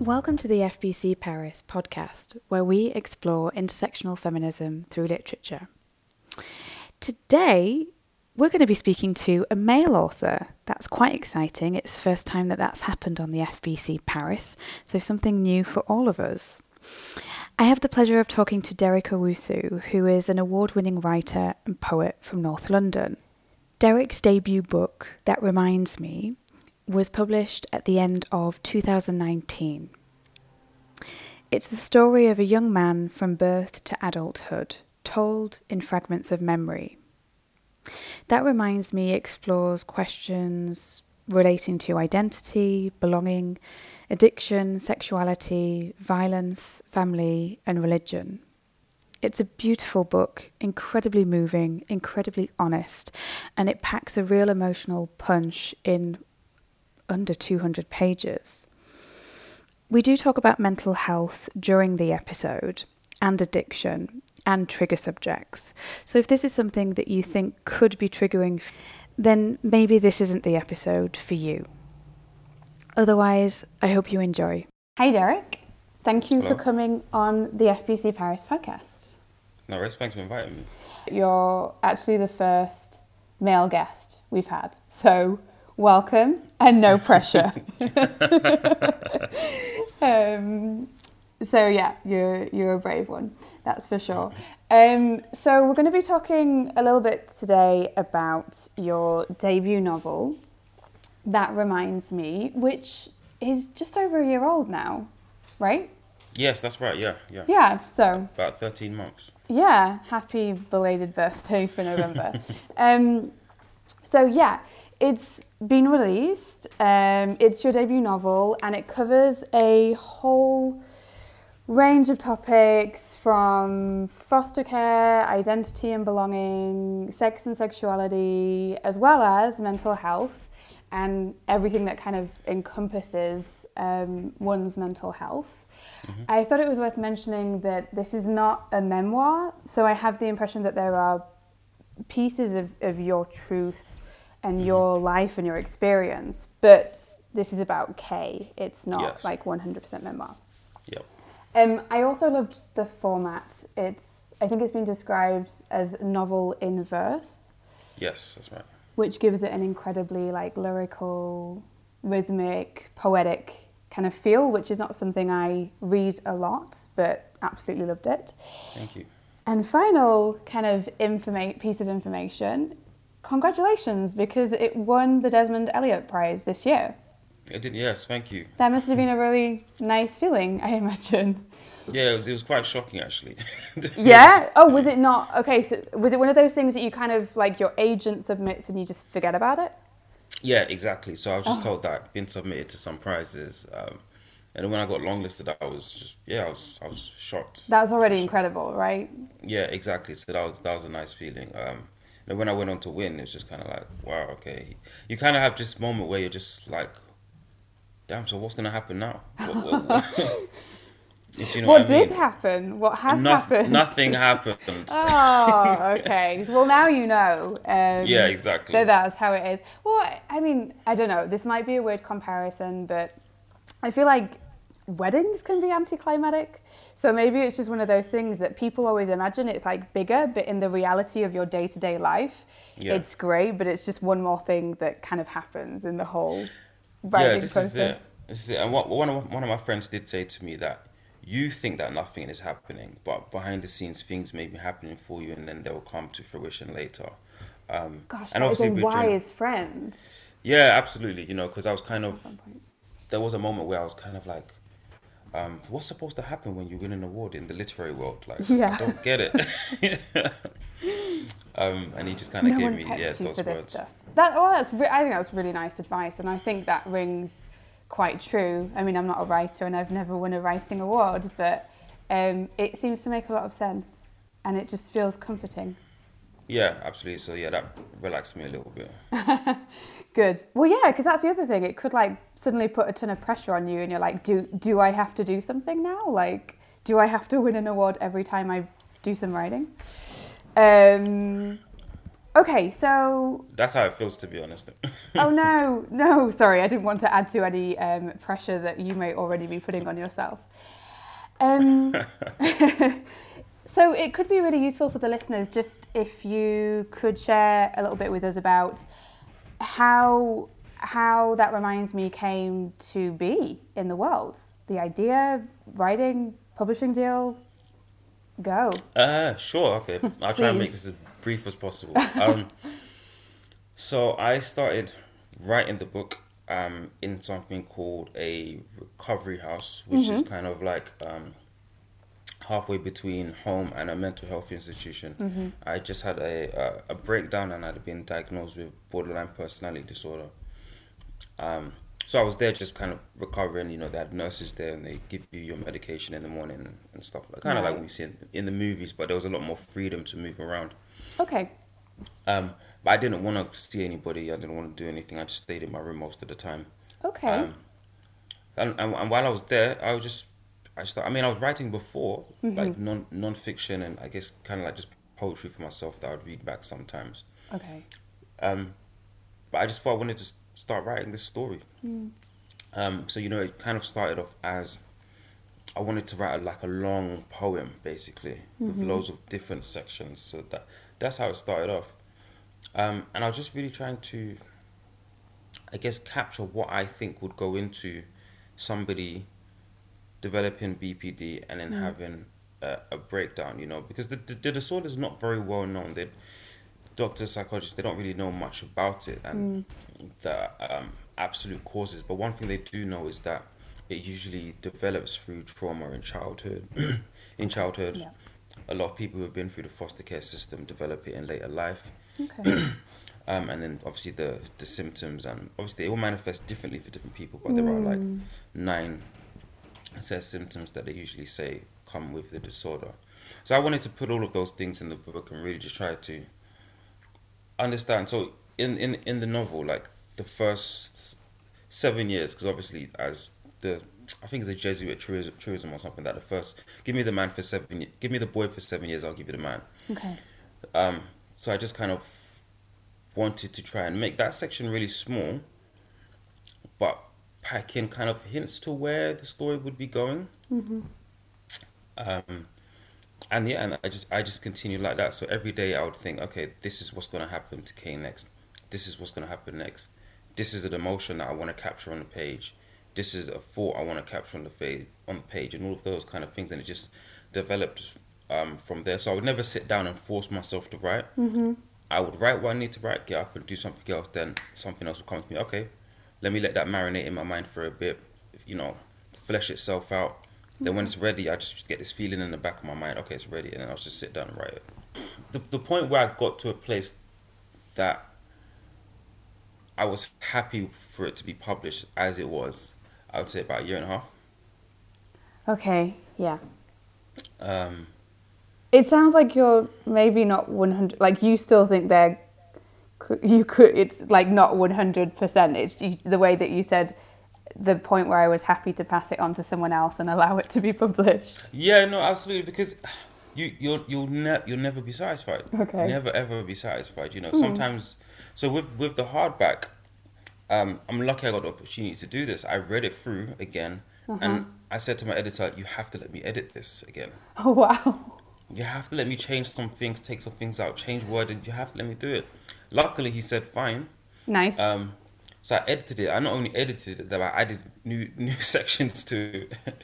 Welcome to the FBC Paris podcast, where we explore intersectional feminism through literature. Today, we're going to be speaking to a male author. That's quite exciting. It's the first time that that's happened on the FBC Paris, so something new for all of us. I have the pleasure of talking to Derek Owusu, who is an award winning writer and poet from North London. Derek's debut book, That Reminds Me, was published at the end of 2019. It's the story of a young man from birth to adulthood, told in fragments of memory. That reminds me explores questions relating to identity, belonging, addiction, sexuality, violence, family, and religion. It's a beautiful book, incredibly moving, incredibly honest, and it packs a real emotional punch in under 200 pages. We do talk about mental health during the episode and addiction and trigger subjects. So if this is something that you think could be triggering, then maybe this isn't the episode for you. Otherwise, I hope you enjoy. Hi, Derek. Thank you Hello. for coming on the FBC Paris podcast. No worries, thanks for inviting me. You're actually the first male guest we've had. So, welcome and no pressure. um, so yeah, you're you're a brave one, that's for sure. Um, so we're going to be talking a little bit today about your debut novel. That reminds me, which is just over a year old now, right? Yes, that's right, yeah, yeah. Yeah. So About 13 months. yeah, happy belated birthday for November. um, so yeah, it's been released. Um, it's your debut novel, and it covers a whole range of topics from foster care, identity and belonging, sex and sexuality, as well as mental health and everything that kind of encompasses um, one's mental health. I thought it was worth mentioning that this is not a memoir, so I have the impression that there are pieces of, of your truth and your life and your experience, but this is about Kay. It's not Yes. like 100% memoir. Yep. Um, I also loved the format. It's I think it's been described as novel in verse, Yes, that's right. which gives it an incredibly like lyrical, rhythmic, poetic kind of feel, which is not something I read a lot, but absolutely loved it. Thank you. And final kind of informa- piece of information, congratulations because it won the Desmond Elliott Prize this year. It did, yes, thank you. That must have been a really nice feeling, I imagine. Yeah, it was, it was quite shocking actually. Yeah. Oh, was it not? Okay, so was it one of those things that you kind of like your agent submits and you just forget about it? yeah, exactly. So I was just Oh. told that I'd been submitted to some prizes. Um, and then when I got longlisted, I was just, yeah, I was, I was shocked. That's already incredible, right? Yeah, exactly. So that was, that was a nice feeling. Um, and when I went on to win, it was just kind of like, wow, okay. You kind of have this moment where you're just like, damn, so what's going to happen now? What, what, what- you know what what, I mean. did happen? What has Noth- happened? Nothing happened. Oh, okay. well, now you know. Um, Yeah, exactly. That that's how it is. Well, I mean, I don't know. This might be a weird comparison, but I feel like weddings can be anticlimactic. So maybe it's just one of those things that people always imagine it's like bigger, but in the reality of your day to day life, Yeah. it's great, but it's just one more thing that kind of happens in the whole yeah, writing this process. is it. This is it. And what, one of one of my friends did say to me that you think that nothing is happening, but behind the scenes things may be happening for you, and then they'll come to fruition later. Um, Gosh, and that is a obviously wise friend. Yeah, absolutely. You know, because I was kind of there was a moment where I was kind of like, um, what's supposed to happen when you win an award in the literary world? Like, Yeah. I don't get it. um, and he just kind of no gave me yeah those words. stuff. That well, that's re- I think that's really nice advice, and I think that rings quite true. I mean, I'm not a writer, and I've never won a writing award, but um, it seems to make a lot of sense, and it just feels comforting. Yeah, absolutely. So yeah, that relaxed me a little bit. Good. Well, yeah, because that's the other thing. It could like suddenly put a ton of pressure on you, and you're like, do do I have to do something now? Like, do I have to win an award every time I do some writing? Um, Okay, so That's how it feels, to be honest. oh no, no, sorry, I didn't want to add to any um, pressure that you may already be putting on yourself. Um, so it could be really useful for the listeners just if you could share a little bit with us about how how that reminds me came to be in the world. The idea, writing, publishing deal, go. Uh, sure, okay. I'll try and make this as brief as possible. Um, so I started writing the book um, in something called a recovery house, which is kind of like um, halfway between home and a mental health institution. I just had a, a, a breakdown and I'd been diagnosed with borderline personality disorder. Um, so I was there just kind of recovering. You know, they had nurses there and they give you your medication in the morning and, and stuff. Kind of like we see in, in the movies, but there was a lot more freedom to move around. Okay. Um, but I didn't want to see anybody. I didn't want to do anything. I just stayed in my room most of the time. Okay. Um, and, and, and while I was there, I was just, I just, I mean, I was writing before, like non non-fiction and I guess kind of like just poetry for myself that I would read back sometimes. okay. Um, but I just thought I wanted to start writing this story. Um, so you know, it kind of started off as I wanted to write a, like a long poem, basically, with loads of different sections. So that that's how it started off. Um, and I was just really trying to, I guess, capture what I think would go into somebody developing BPD and then having a, a breakdown. You know, because the, the the disorder is not very well known. They doctors, psychologists, they don't really know much about it and the um, absolute causes. But one thing they do know is that it usually develops through trauma in childhood. in childhood, Yeah. a lot of people who have been through the foster care system develop it in later life. Okay. Um, and then obviously the the symptoms and obviously they all manifest differently for different people, but there are like nine set symptoms that they usually say come with the disorder. So I wanted to put all of those things in the book and really just try to understand. So in in in the novel, like the first seven years, because obviously as the I think it's a Jesuit truism, or something that the first give me the man for seven, give me the boy for seven years, I'll give you the man. okay. Um, so I just kind of wanted to try and make that section really small, but pack in kind of hints to where the story would be going. Um, and yeah, and I just I just continued like that. So every day I would think, okay, this is what's gonna happen to Kay next. This is what's gonna happen next. This is an emotion that I want to capture on the page. This is a thought I want to capture on the fa- on the page, and all of those kind of things, and it just developed um, from there. So I would never sit down and force myself to write. Mm-hmm. I would write what I need to write, get up and do something else. Then something else would come to me. Okay, let me let that marinate in my mind for a bit. You know, flesh itself out. Then when it's ready, I just get this feeling in the back of my mind. Okay, it's ready, and then I'll just sit down and write it. The the point where I got to a place that I was happy for it to be published as it was. I would say about a year and a half. Okay. Yeah. Um, It sounds like you're maybe not 100 like you still think they're you could it's like not 100% it's you, the way that you said the point where I was happy to pass it on to someone else and allow it to be published. Yeah, no, absolutely. Because you you'll you'll ne- you'll never be satisfied. Okay. Never ever be satisfied. You know, sometimes. So with with the hardback, um, I'm lucky I got the opportunity to do this. I read it through again, and I said to my editor, "You have to let me edit this again. Oh wow. You have to let me change some things, take some things out, change wording. You have to let me do it." Luckily, he said, "Fine." Nice. Um, so I edited it. I not only edited it, but I added new new sections to it.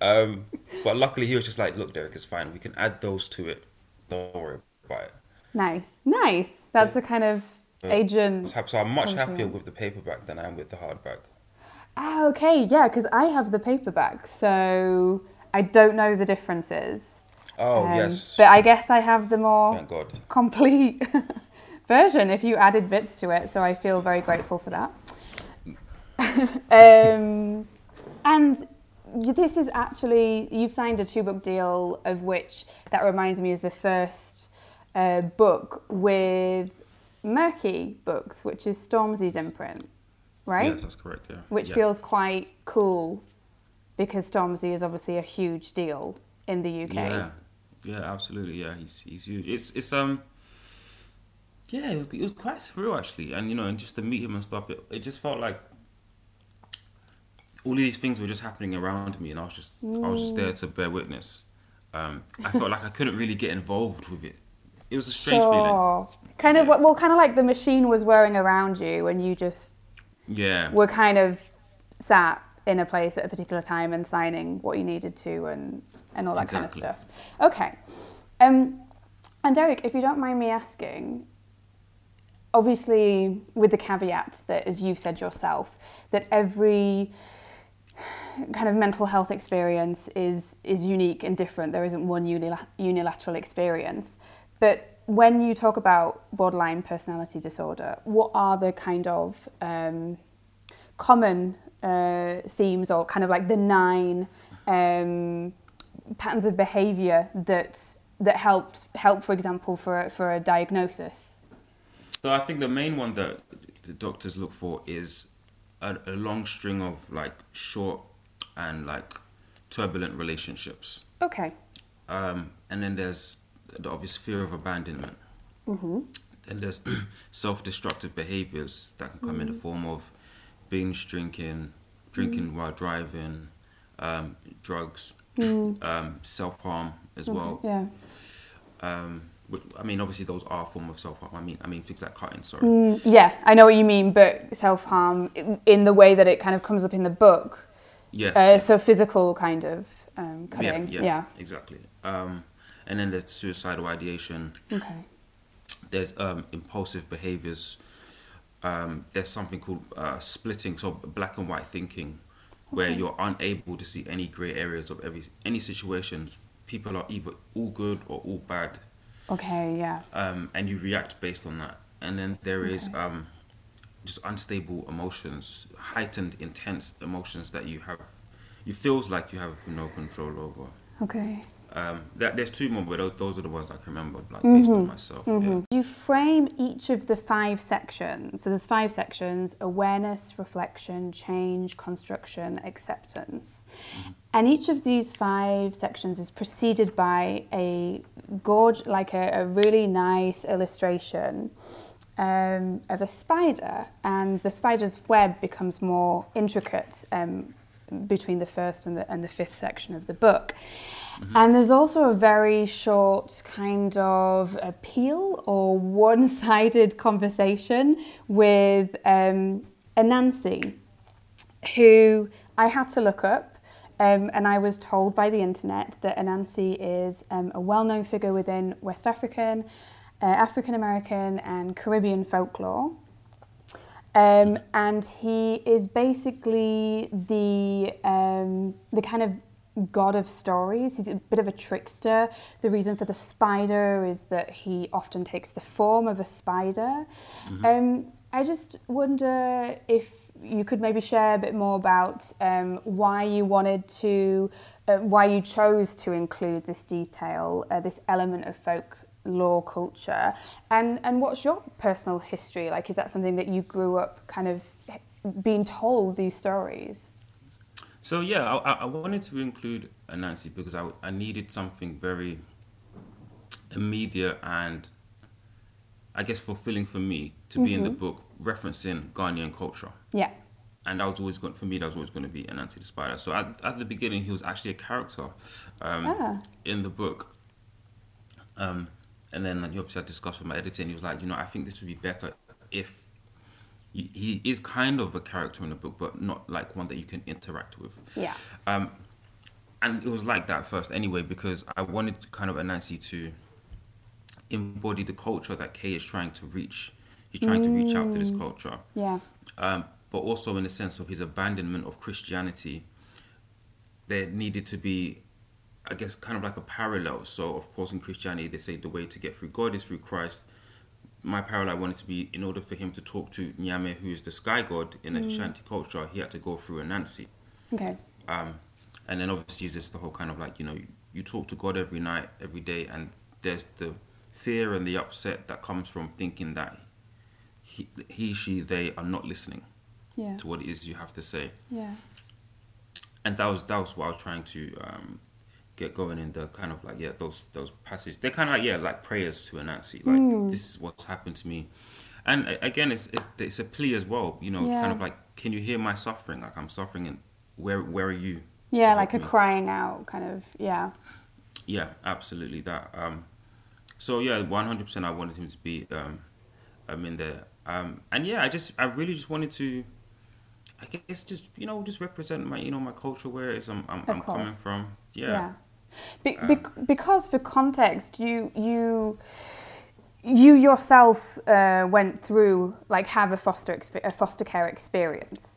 um, but luckily, he was just like, "Look, Derek, it's fine. We can add those to it. Don't worry about it." nice. Nice. That's the kind of agent So I'm much happier with the paperback than I am with the hardback. Ah, okay, yeah, because I have the paperback, so I don't know the differences. Oh Um, yes, But I guess I have the more thank God. complete version if you added bits to it, so I feel very grateful for that. um, and this is actually, you've signed a two book deal, of which that reminds me is the first uh, book with Merky Books, which is Stormzy's imprint, right? Yes, that's correct. Yeah. which yeah. feels quite cool because Stormzy is obviously a huge deal in the UK. Yeah, yeah, absolutely. Yeah, he's he's huge. It's it's um, yeah, it was, it was quite surreal actually, and you know, and just to meet him and stuff, it, it just felt like all of these things were just happening around me, and I was just I was just there to bear witness. Um, I felt like I couldn't really get involved with it. It was a strange feeling. Kind of Yeah. well, kind of like the machine was whirring around you, and you just Yeah, were kind of sat in a place at a particular time and signing what you needed to, and and all that Exactly. kind of stuff. Okay. Um, and Derek, if you don't mind me asking, obviously with the caveat that, as you've said yourself, that every kind of mental health experience is is unique and different. There isn't one unila- unilateral experience. But when you talk about borderline personality disorder, what are the kind of um, common uh, themes or kind of like the nine um, patterns of behavior that that helped help, for example, for for a diagnosis? So I think the main one that the doctors look for is a, a long string of like short and like turbulent relationships, Okay. um, and then there's the obvious fear of abandonment. Mm-hmm. Then there's self-destructive behaviors that can come in the form of binge drinking, drinking while driving, um, drugs, um, self-harm as well. Yeah. Um, I mean, obviously those are a form of self-harm. I mean, I mean things like cutting. Sorry. Mm, yeah, I know what you mean, but self harm in the way that it kind of comes up in the book. Yes. Uh, so physical kind of um, cutting. Yeah, yeah, exactly. Um, and then there's suicidal ideation. Okay. There's um, impulsive behaviors. Um, there's something called uh, splitting, so black and white thinking, where Okay. you're unable to see any grey areas of every any situations. People are either all good or all bad, Okay. Yeah. um, and you react based on that. And then there is um, just unstable emotions, heightened, intense emotions that you have. You feels like you have no control over. Okay. Um, that, there's two more, but those, those are the ones I can remember, like based on myself. Yeah. You frame each of the five sections. So there's five sections: awareness, reflection, change, construction, acceptance. And each of these five sections is preceded by a gorge, like a, a really nice illustration um, of a spider, and the spider's web becomes more intricate um, between the first and the, and the fifth section of the book. And there's also a very short kind of appeal or one sided conversation with um, Anansi, who I had to look up. Um, and I was told by the internet that Anansi is um, a well known figure within West African, uh, African American, and Caribbean folklore. Um, and he is basically the um, the kind of god of stories. He's a bit of a trickster. The reason for the spider is that he often takes the form of a spider. Um, I just wonder if you could maybe share a bit more about um, why you wanted to, uh, why you chose to include this detail, uh, this element of folk law culture, and and what's your personal history like? Is that something that you grew up kind of being told these stories? So yeah, I, I- I wanted to include Anansi because I, I needed something very immediate and I guess fulfilling for me to be in the book referencing Ghanaian culture. Yeah. And that was always going for me. That was always going to be Anansi the Spider. So at, at the beginning, he was actually a character um, Ah. in the book. Um, and then like, obviously I discussed with my editor, and he was like, you know, I think this would be better if he, is kind of a character in the book, but not like one that you can interact with. Yeah. Um, and it was like that first anyway because I wanted kind of Anansi to embody the culture that Kay is trying to reach. He's trying to reach out to this culture, Yeah. um, but also in the sense of his abandonment of Christianity. There needed to be, I guess, kind of like a parallel. So of course in Christianity they say the way to get through God is through Christ. My parallel I wanted to be in order for him to talk to Nyame, who is the sky god in the Ashanti culture, he had to go through Anansi. Okay. Um, and then obviously there's the whole kind of like you know you, you talk to God every night, every day, and there's the fear and the upset that comes from thinking that he, he she, they are not listening Yeah. to what it is you have to say. Yeah. And that was that was what I was trying to um, get going in the kind of like yeah those those passages. They're kind of like yeah like prayers to Anansi. Like this is what's happened to me, and again it's it's, it's a plea as well. You know, Yeah. kind of like can you hear my suffering? Like I'm suffering, and where where are you? Yeah, like a me? crying out kind of. Yeah. Yeah, absolutely that. Um, so yeah, one hundred percent. I wanted him to be um, um in there. Um, and yeah, I just I really just wanted to, I guess just you know just represent my you know my culture where it is I'm I'm, I'm coming from. Yeah. Yeah. Be- Um, bec- because for context, you you you yourself uh, went through like have a foster expe- a foster care experience,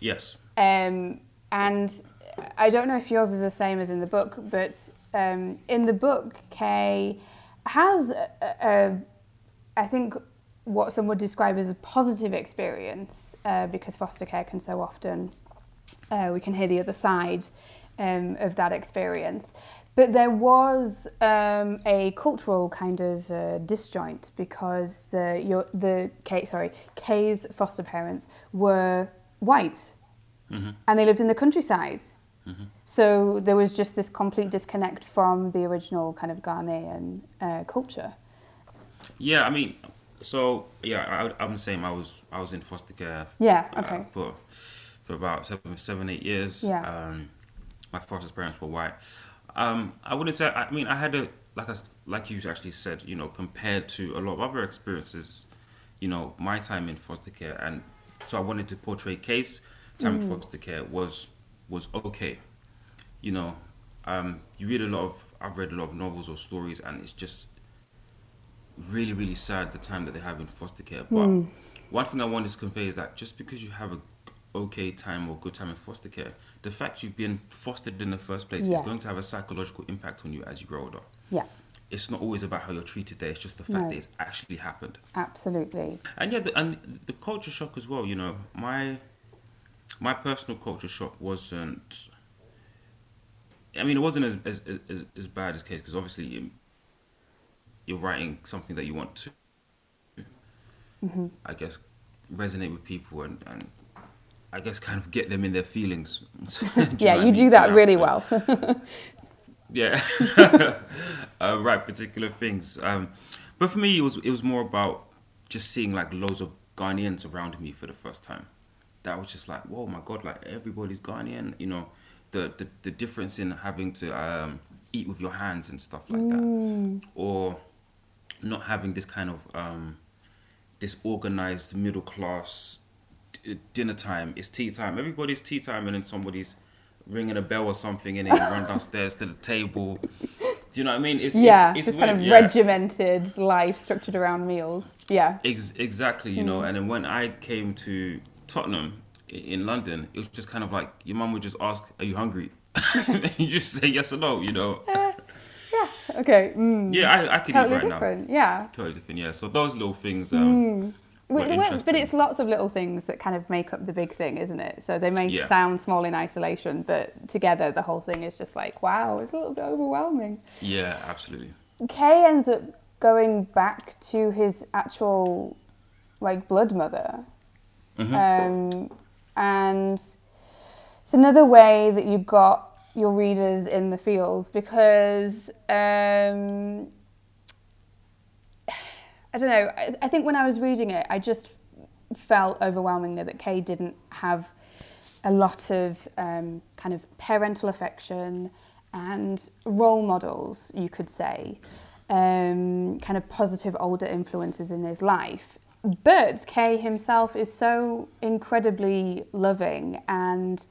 Yes. um, and I don't know if yours is the same as in the book, but um, in the book, Kay has a, a, I think what some would describe as a positive experience uh, because foster care can so often uh, we can hear the other side um, of that experience. But there was um, a cultural kind of uh, disjoint because the your, the Kay, sorry Kay's foster parents were white hmm and they lived in the countryside. So there was just this complete disconnect from the original kind of Ghanaian uh, culture. Yeah, I mean, so yeah, I, I'm the same. I was I was in foster care. Yeah, uh, okay. for for about seven seven eight years. Yeah. Um, my foster parents were white. Um, I wouldn't say. I mean, I had a like I like you actually said. You know, compared to a lot of other experiences, you know, my time in foster care, and so I wanted to portray Kay's time in foster care was was okay. You know, um, you read a lot of. I've read a lot of novels or stories, and it's just really, really sad the time that they have in foster care. But one thing I wanted to convey is that just because you have a okay time or good time in foster care, the fact you've been fostered in the first place Yes. is going to have a psychological impact on you as you grow older. Yeah, It's not always about how you're treated there; it's just the fact No. that it's actually happened. absolutely. And yeah, the, and the culture shock as well. You know, my my personal culture shock wasn't. I mean, it wasn't as as as, as bad as Kay's because obviously you, you're writing something that you want to, mm-hmm. I guess, resonate with people and and I guess kind of get them in their feelings. You Yeah, you mean? do So that really well. yeah uh, right particular things um but for me it was it was more about just seeing like loads of ghanaians around me for the first time that was just like whoa my god like everybody's ghanaian you know the the, the difference in having to um eat with your hands and stuff like that or not having this kind of um this organized middle class dinner time it's tea time everybody's tea time and then somebody's ringing a bell or something and then you run downstairs to the table do you know what i mean it's yeah, it's, it's just kind of yeah. regimented life structured around meals. Yeah, Ex- exactly you know Mm. and then when i came to tottenham in london it was just kind of like your mum would just ask are you hungry and you just say yes or no you know Yeah, okay. Mm. yeah i, I could Totally eat right different. Yeah. totally different yeah so those little things um were Well, well, But it's lots of little things that kind of make up the big thing, isn't it? So they may Yeah. sound small in isolation, but together the whole thing is just like, wow, it's a little bit overwhelming. yeah absolutely Kay ends up going back to his actual, like, blood mother. Mm-hmm. Um, and it's another way that you've got your readers in the field because um, I don't know. I, I think when I was reading it, I just felt overwhelmingly that Kay didn't have a lot of um, kind of parental affection and role models, you could say, um, kind of positive older influences in his life. But Kay himself is so incredibly loving and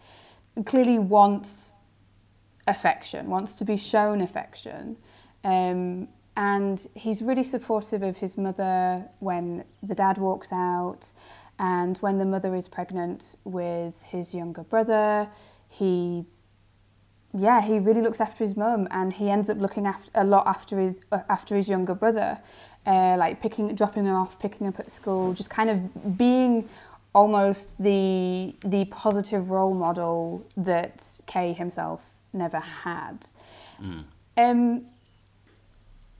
clearly wants affection, wants to be shown affection. Um, and he's really supportive of his mother when the dad walks out and when the mother is pregnant with his younger brother. He, yeah, he really looks after his mum and he ends up looking after, a lot after his, uh, after his younger brother. Uh, like picking, dropping him off, picking up at school, just kind of being almost the the positive role model that Kay himself never had. Um,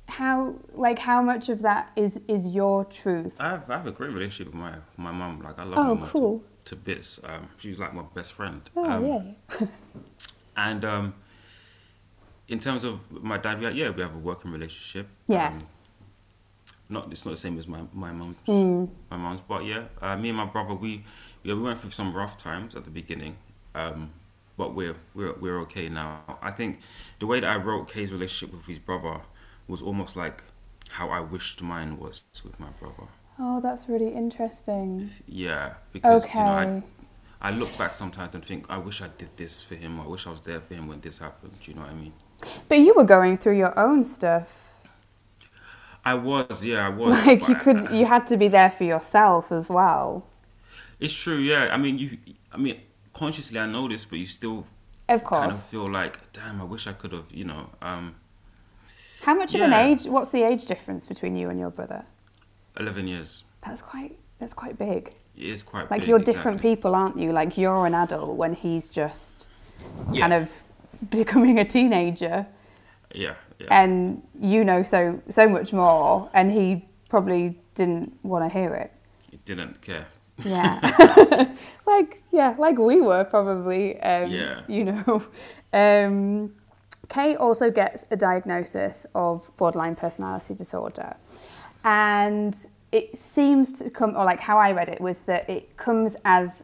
how like how much of that is is your truth? I have, I have a great relationship with my my mum. Like I love Oh, my mum cool. to, to bits. Um, she's like my best friend. Oh um, yeah. And um, in terms of my dad, we have, yeah, we have a working relationship. Yeah. Um, not it's not the same as my my mom's Mm. my mom's, but yeah, uh, me and my brother, we yeah, we went through some rough times at the beginning, um, but we're we're we're okay now. I think the way that I wrote Kay's relationship with his brother was almost like how I wished mine was with my brother. Oh, that's really interesting. Yeah, because Okay. you know I I look back sometimes and think I wish I did this for him. I wish I was there for him when this happened. Do you know what I mean? But you were going through your own stuff. I was, yeah, I was. Like you could, you had to be there for yourself as well. It's true, yeah. I mean, you. I mean, consciously I know this, but you still Of kind of course. feel like, damn, I wish I could have, you know. Um, How much of an age? What's the age difference between you and your brother? Eleven years. That's quite. That's quite big. It is quite Like big, you're different exactly. people, aren't you? Like you're an adult when he's just Yeah. kind of becoming a teenager, Yeah, yeah. and you know so so much more, and he probably didn't want to hear it. He didn't care. Yeah. like yeah, like we were probably. Um, Yeah. You know. Um, Kay also gets a diagnosis of borderline personality disorder, and it seems to come, or like how I read it was that it comes as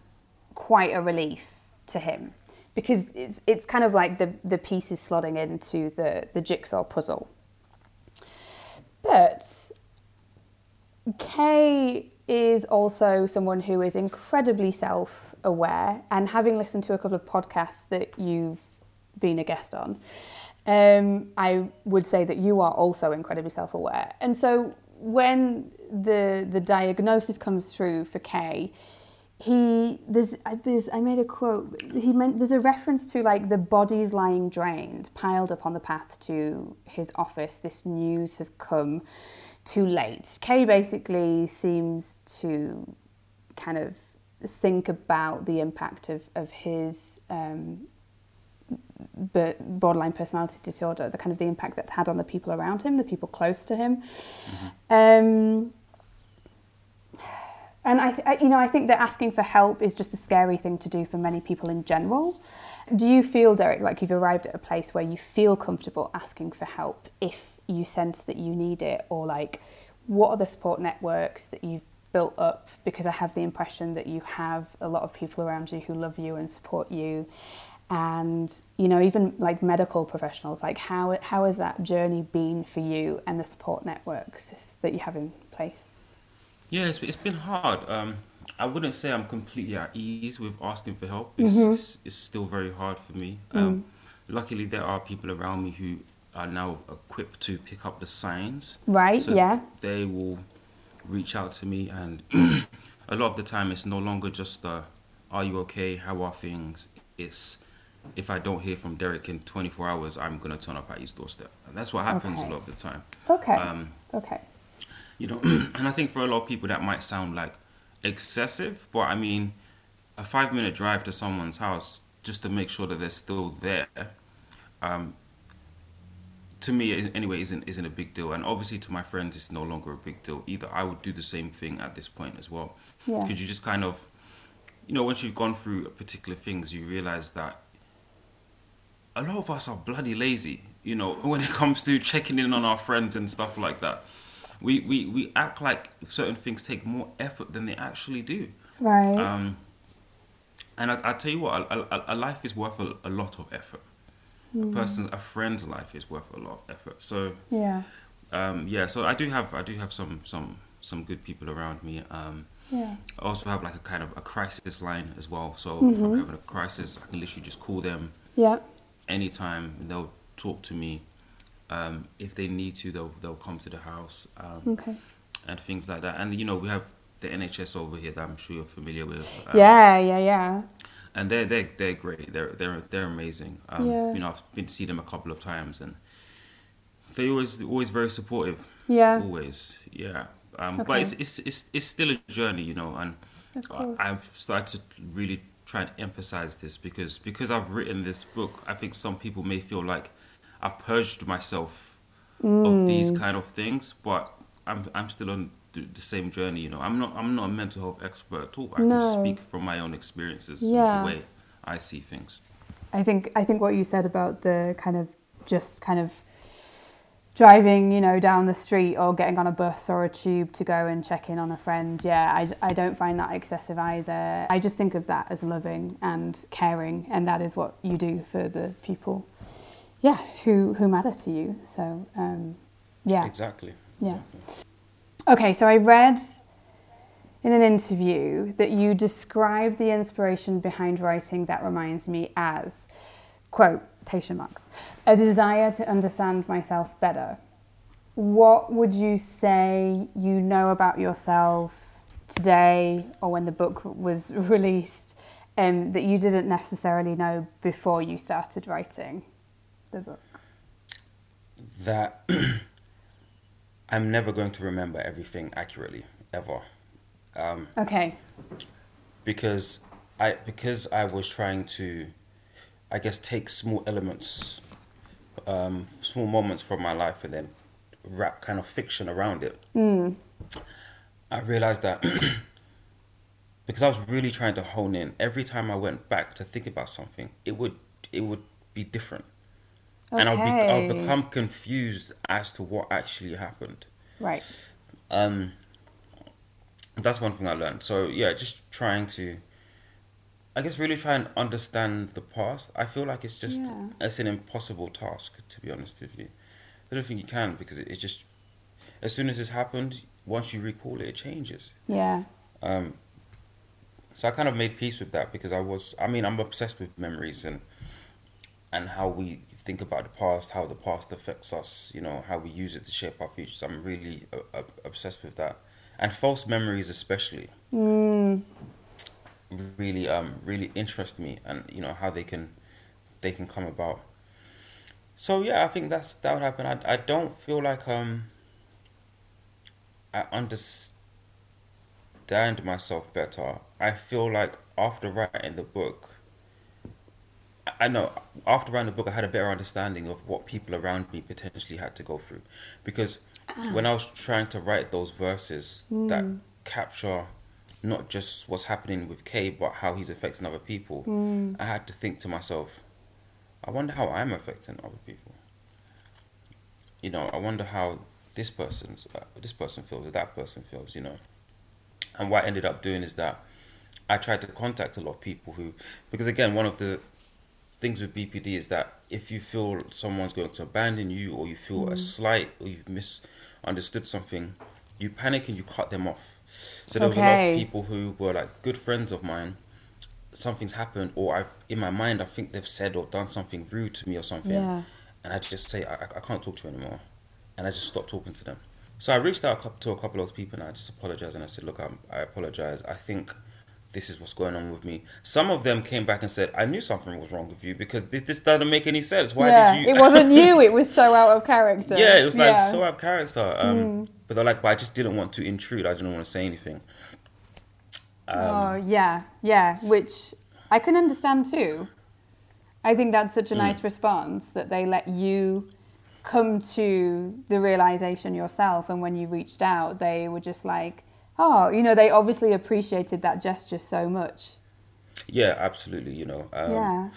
quite a relief to him because it's it's kind of like the the pieces slotting into the the jigsaw puzzle. But Kay is also someone who is incredibly self aware, and having listened to a couple of podcasts that you've been a guest on, um, I would say that you are also incredibly self aware. And so when the, the diagnosis comes through for Kay, he there's there's I made a quote. He meant there's a reference to like the bodies lying drained, piled up on the path to his office. This news has come too late. Kay basically seems to kind of think about the impact of of his um, b- borderline personality disorder, the kind of the impact that's had on the people around him, the people close to him. Um, and I, th- I, you know, I think that asking for help is just a scary thing to do for many people in general. Do you feel, Derek, like you've arrived at a place where you feel comfortable asking for help if you sense that you need it, or like, what are the support networks that you've built up? Because I have the impression that you have a lot of people around you who love you and support you, and you know, even like medical professionals. Like, how how has that journey been for you and the support networks that you have in place? Yeah, it's, it's been hard. Um, I wouldn't say I'm completely at ease with asking for help. It's, Mm-hmm. it's, it's still very hard for me. Mm. Um, Luckily, there are people around me who are now equipped to pick up the signs. Right? So yeah. They will reach out to me, and a lot of the time, it's no longer just uh, "Are you okay? How are things?" It's if I don't hear from Derek in 24 hours, I'm gonna turn up at his doorstep, and that's what happens Okay. a lot of the time. Okay. Um, okay. you know and i think for a lot of people that might sound like excessive but i mean a five minute drive to someone's house just to make sure that they're still there um, to me anyway isn't isn't a big deal and obviously to my friends it's no longer a big deal either i would do the same thing at this point as well Yeah. because you just kind of you know once you've gone through particular things you realize that a lot of us are bloody lazy you know when it comes to checking in on our friends and stuff like that we we, we act like certain things take more effort than they actually do Right. um, and I, I tell you what, a, a, a life is worth a, a lot of effort. A person, a friend's life is worth a lot of effort. So, yeah. um, yeah. So I do have, I do have some, some, some good people around me. Um, Yeah. I also have like a kind of a crisis line as well. So if Mm-hmm. I'm having a crisis, I can literally just call them Yeah. Anytime. They'll talk to me. Um, if they need to, they'll they'll come to the house. Um, Okay. and things like that. And you know, we have the NHS over here that I'm sure you're familiar with. Um, yeah. Yeah. Yeah. and they're they're they're great. They're they're they're amazing. Um, Yeah. You know, I've been to see them a couple of times, and they always always very supportive. Yeah. Always, yeah. Um, But it's, it's it's it's still a journey, you know, and. I've started to really try and emphasize this because because I've written this book. I think some people may feel like I've purged myself of these Mm. kind of things, but I'm I'm still on the, the same journey. You know, I'm not I'm not a mental health expert at all. I No. can speak from my own experiences, Yeah. the way I see things. I think I think what you said about the kind of just kind of driving, you know, down the street or getting on a bus or a tube to go and check in on a friend. Yeah, I, I don't find that excessive either. I just think of that as loving and caring, and that is what you do for the people, yeah, who, who matter to you. So, um, yeah. Exactly. Yeah. Okay, so I read in an interview that you described the inspiration behind writing that reminds me as quotation marks a desire to understand myself better. What would you say you know about yourself today or when the book was released um, that you didn't necessarily know before you started writing the book? That i'm never going to remember everything accurately ever. Um, okay. because I because I was trying to, I guess, take small elements, um, small moments from my life and then wrap kind of fiction around it. Mm. I realized that because I was really trying to hone in. Every time I went back to think about something, it would it would be different, okay. and I'll be I'll become confused as to what actually happened. right Um, that's one thing I learned. So yeah, just trying to, I guess, really try and understand the past. I feel like it's just Yeah. it's an impossible task to be honest with you. I don't think you can because it, it's just as soon as it's happened, once you recall it, it changes. yeah Um, so I kind of made peace with that because I was, I mean, I'm obsessed with memories and and how we think about the past, how the past affects us, you know, how we use it to shape our futures. I'm really uh, uh, obsessed with that, and false memories especially mm. Really um really interest me, and you know how they can they can come about. So yeah, I think that's that would happen. I I don't feel like um I understand myself better. I feel like after writing the book, I- I know after writing the book, I had a better understanding of what people around me potentially had to go through, because when I was trying to write those verses that capture not just what's happening with Kay, but how he's affecting other people, I had to think to myself, I wonder how I'm affecting other people. You know, I wonder how this person's uh, this person feels or that person feels. You know, and what I ended up doing is that I tried to contact a lot of people who, because again, one of the things with BPD is that if you feel someone's going to abandon you or you feel a slight or you've misunderstood something, you panic and you cut them off. So there was a lot of people who were like good friends of mine. Something's happened, or I've in my mind I think they've said or done something rude to me or something, Yeah. and I just say I, I- can't talk to you anymore, and I just stopped talking to them. So I reached out to a couple of those people and I just apologized and I said, look, I'm, I apologize. I think this is what's going on with me. Some of them came back and said, I knew something was wrong with you because this, this doesn't make any sense. Why yeah, did you? it wasn't you. It was so out of character. yeah, it was like Yeah. so out of character. Um, Mm. But they're like, but I just didn't want to intrude. I didn't want to say anything. Um, oh yeah, yeah. Which I can understand too. I think that's such a Mm. nice response that they let you come to the realization yourself, and when you reached out, they were just like, oh, you know, they obviously appreciated that gesture so much. Yeah, absolutely. You know. Um, yeah.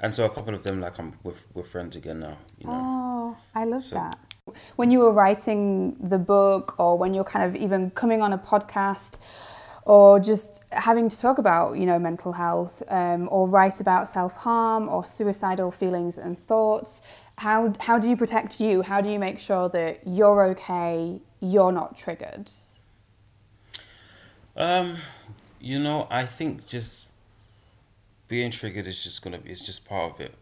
And so a couple of them, like, I'm with we're friends again now. You know. Oh, I love So- that. When you were writing the book, or when you're kind of even coming on a podcast, or just having to talk about, you know, mental health, um, or write about self harm or suicidal feelings and thoughts, how how do you protect you? How do you make sure that you're okay, you're not triggered? Um, you know, I think just being triggered is just gonna be it's just part of it.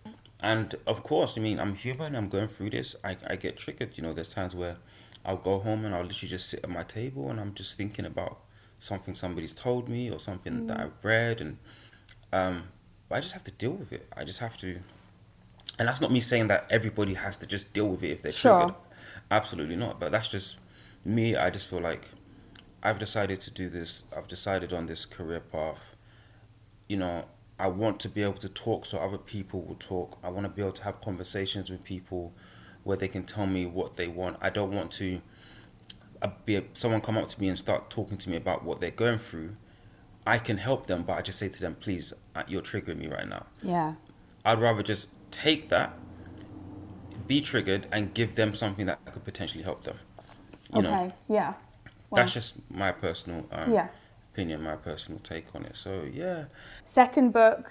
And of course, I mean, I'm human. I'm going through this. I I get triggered. You know, there's times where I'll go home and I'll literally just sit at my table and I'm just thinking about something somebody's told me or something that I've read and um, but I just have to deal with it. I just have to. And that's not me saying that everybody has to just deal with it if they're Sure. triggered. Absolutely not. But that's just me. I just feel like I've decided to do this. I've decided on this career path. You know, I want to be able to talk so other people will talk. I want to be able to have conversations with people where they can tell me what they want. I don't want to uh, be someone come up to me and start talking to me about what they're going through. I can help them, but I just say to them, please, uh, you're triggering me right now. Yeah. I'd rather just take that, be triggered and give them something that could potentially help them. You okay. know, yeah. Well, that's just my personal um, yeah. Opinion, my personal take on it. So yeah, Second book,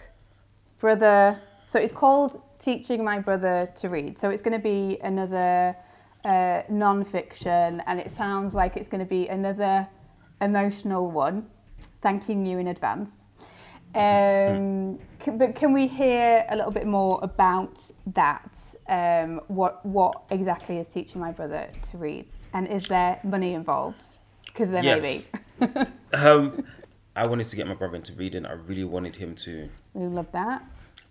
brother. So it's called Teaching My Brother to Read. So it's going to be another uh, non-fiction, and it sounds like it's going to be another emotional one. Thanking you in advance. Um, can, but can we hear a little bit more about that? Um, what what exactly is teaching my brother to read, and is there money involved? Because there Yes. may be. um, I wanted to get my brother into reading. I really wanted him to We love that.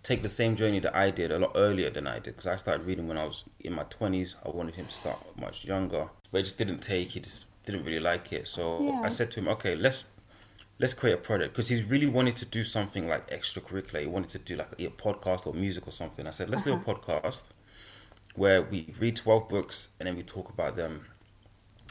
take the same journey that I did a lot earlier than I did because I started reading when I was in my 20s. I wanted him to start much younger, but it just didn't take. He just didn't really like it. So Yeah. I said to him, okay, let's let's create a project because he's really wanted to do something like extracurricular. He wanted to do like a, podcast or music or something. I said, let's do a podcast where we read 12 books and then we talk about them.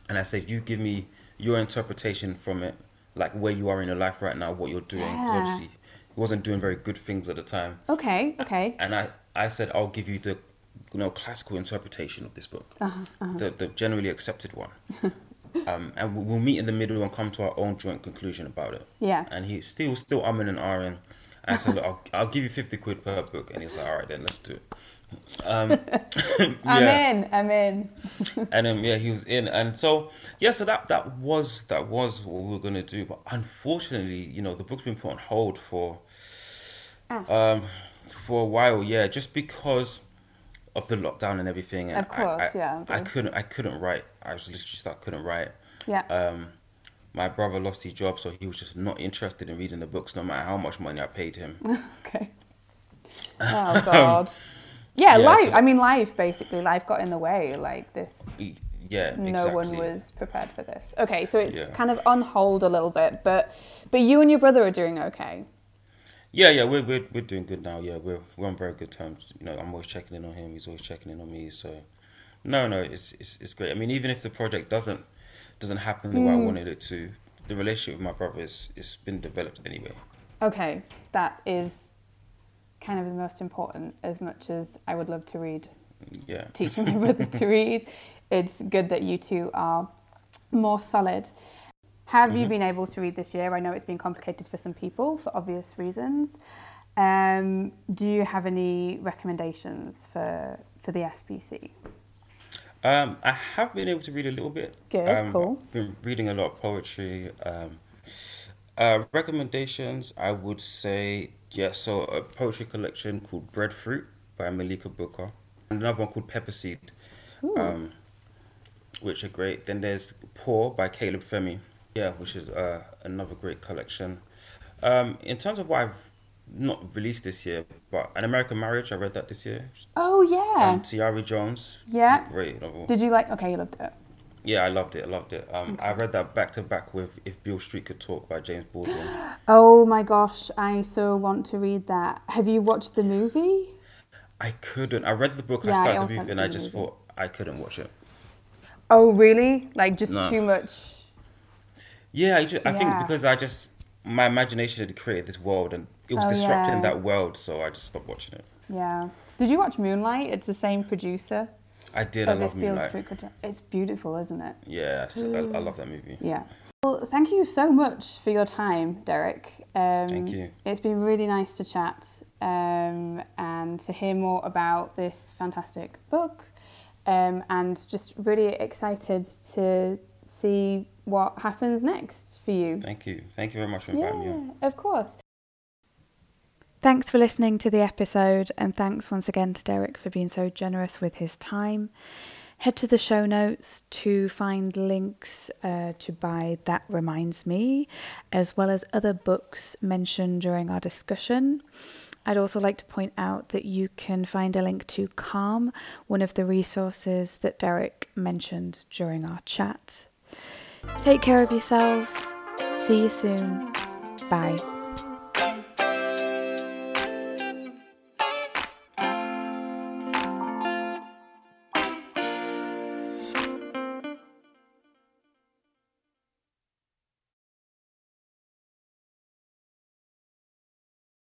And I said, you give me your interpretation from it, like where you are in your life right now, what you're doing. Because Yeah. obviously he wasn't doing very good things at the time Okay. Okay. and I, I said I'll give you the you know classical interpretation of this book, the the generally accepted one, um, and we- we'll meet in the middle and come to our own joint conclusion about it. Yeah. And he still still umming and ahhing. I said, Look, I'll, I'll give you fifty quid per book, and he's like, all right, then let's do it. Um, I'm yeah. in. I'm in. and um, yeah, he was in, and so yeah, so that that was that was what we were gonna do, but unfortunately, you know, the book's been put on hold for Ah. um for a while, yeah, just because of the lockdown and everything. And Of course, I, I, yeah, I couldn't I couldn't write. I was literally just I couldn't write. Yeah. Um, my brother lost his job, so he was just not interested in reading the books, no matter how much money I paid him. okay. Oh God. Yeah, Yeah, life. so- I mean, life. Basically, life got in the way. Like this, Yeah, no exactly. one was prepared for this. Okay, so it's Yeah. kind of on hold a little bit, but but you and your brother are doing okay. Yeah, yeah, we're, we're we're doing good now. Yeah, we're we're on very good terms. You know, I'm always checking in on him. He's always checking in on me. So, no, no, it's it's it's great. I mean, even if the project doesn't doesn't happen the way I Mm. wanted it to, the relationship with my brother is it's been developed anyway. Okay, that is kind of the most important. As much as I would love to read, Yeah. teaching my brother to read, it's good that you two are more solid. Have you Mhm. been able to read this year? I know it's been complicated for some people for obvious reasons. Um, do you have any recommendations for for the FBC? Um, I have been able to read a little bit. Good, um, cool. I've been reading a lot of poetry. Um, uh, recommendations, I would say, yeah, so a poetry collection called Breadfruit by Malika Booker, and another one called Pepper Seed, um, which are great. Then there's Poor by Caleb Femi, yeah, which is uh, another great collection. Um, in terms of what I've not released this year, but An American Marriage, I read that this year. oh yeah, Um, Tayari Jones, yeah. great novel. Did you like? Okay, you loved it. Yeah, I loved it. I loved it. Um, I read that back to back with "If Beale Street Could Talk" by James Baldwin. Oh my gosh, I so want to read that. Have you watched the movie? I couldn't. I read the book. Yeah, I started the movie, and I just movie. thought I couldn't watch it. Oh really? Like just No. too much. Yeah, I, just, I think because I just my imagination had created this world, and it was Oh, disrupting yeah. that world, so I just stopped watching it. Yeah. Did you watch Moonlight? It's the same producer. I did. I love Moonlight. Could It's beautiful, isn't it? Yeah, I, I love that movie. Yeah. Well, thank you so much for your time, Derek. Um, Thank you. It's been really nice to chat um, and to hear more about this fantastic book, um, and just really excited to see what happens next for you. Thank you. Thank you very much for inviting me. Yeah, of course. Thanks for listening to the episode, and thanks once again to Derek for being so generous with his time. Head to the show notes to find links uh, to buy That Reminds Me, as well as other books mentioned during our discussion. I'd also like to point out that you can find a link to Calm, one of the resources that Derek mentioned during our chat. Take care of yourselves. See you soon. Bye.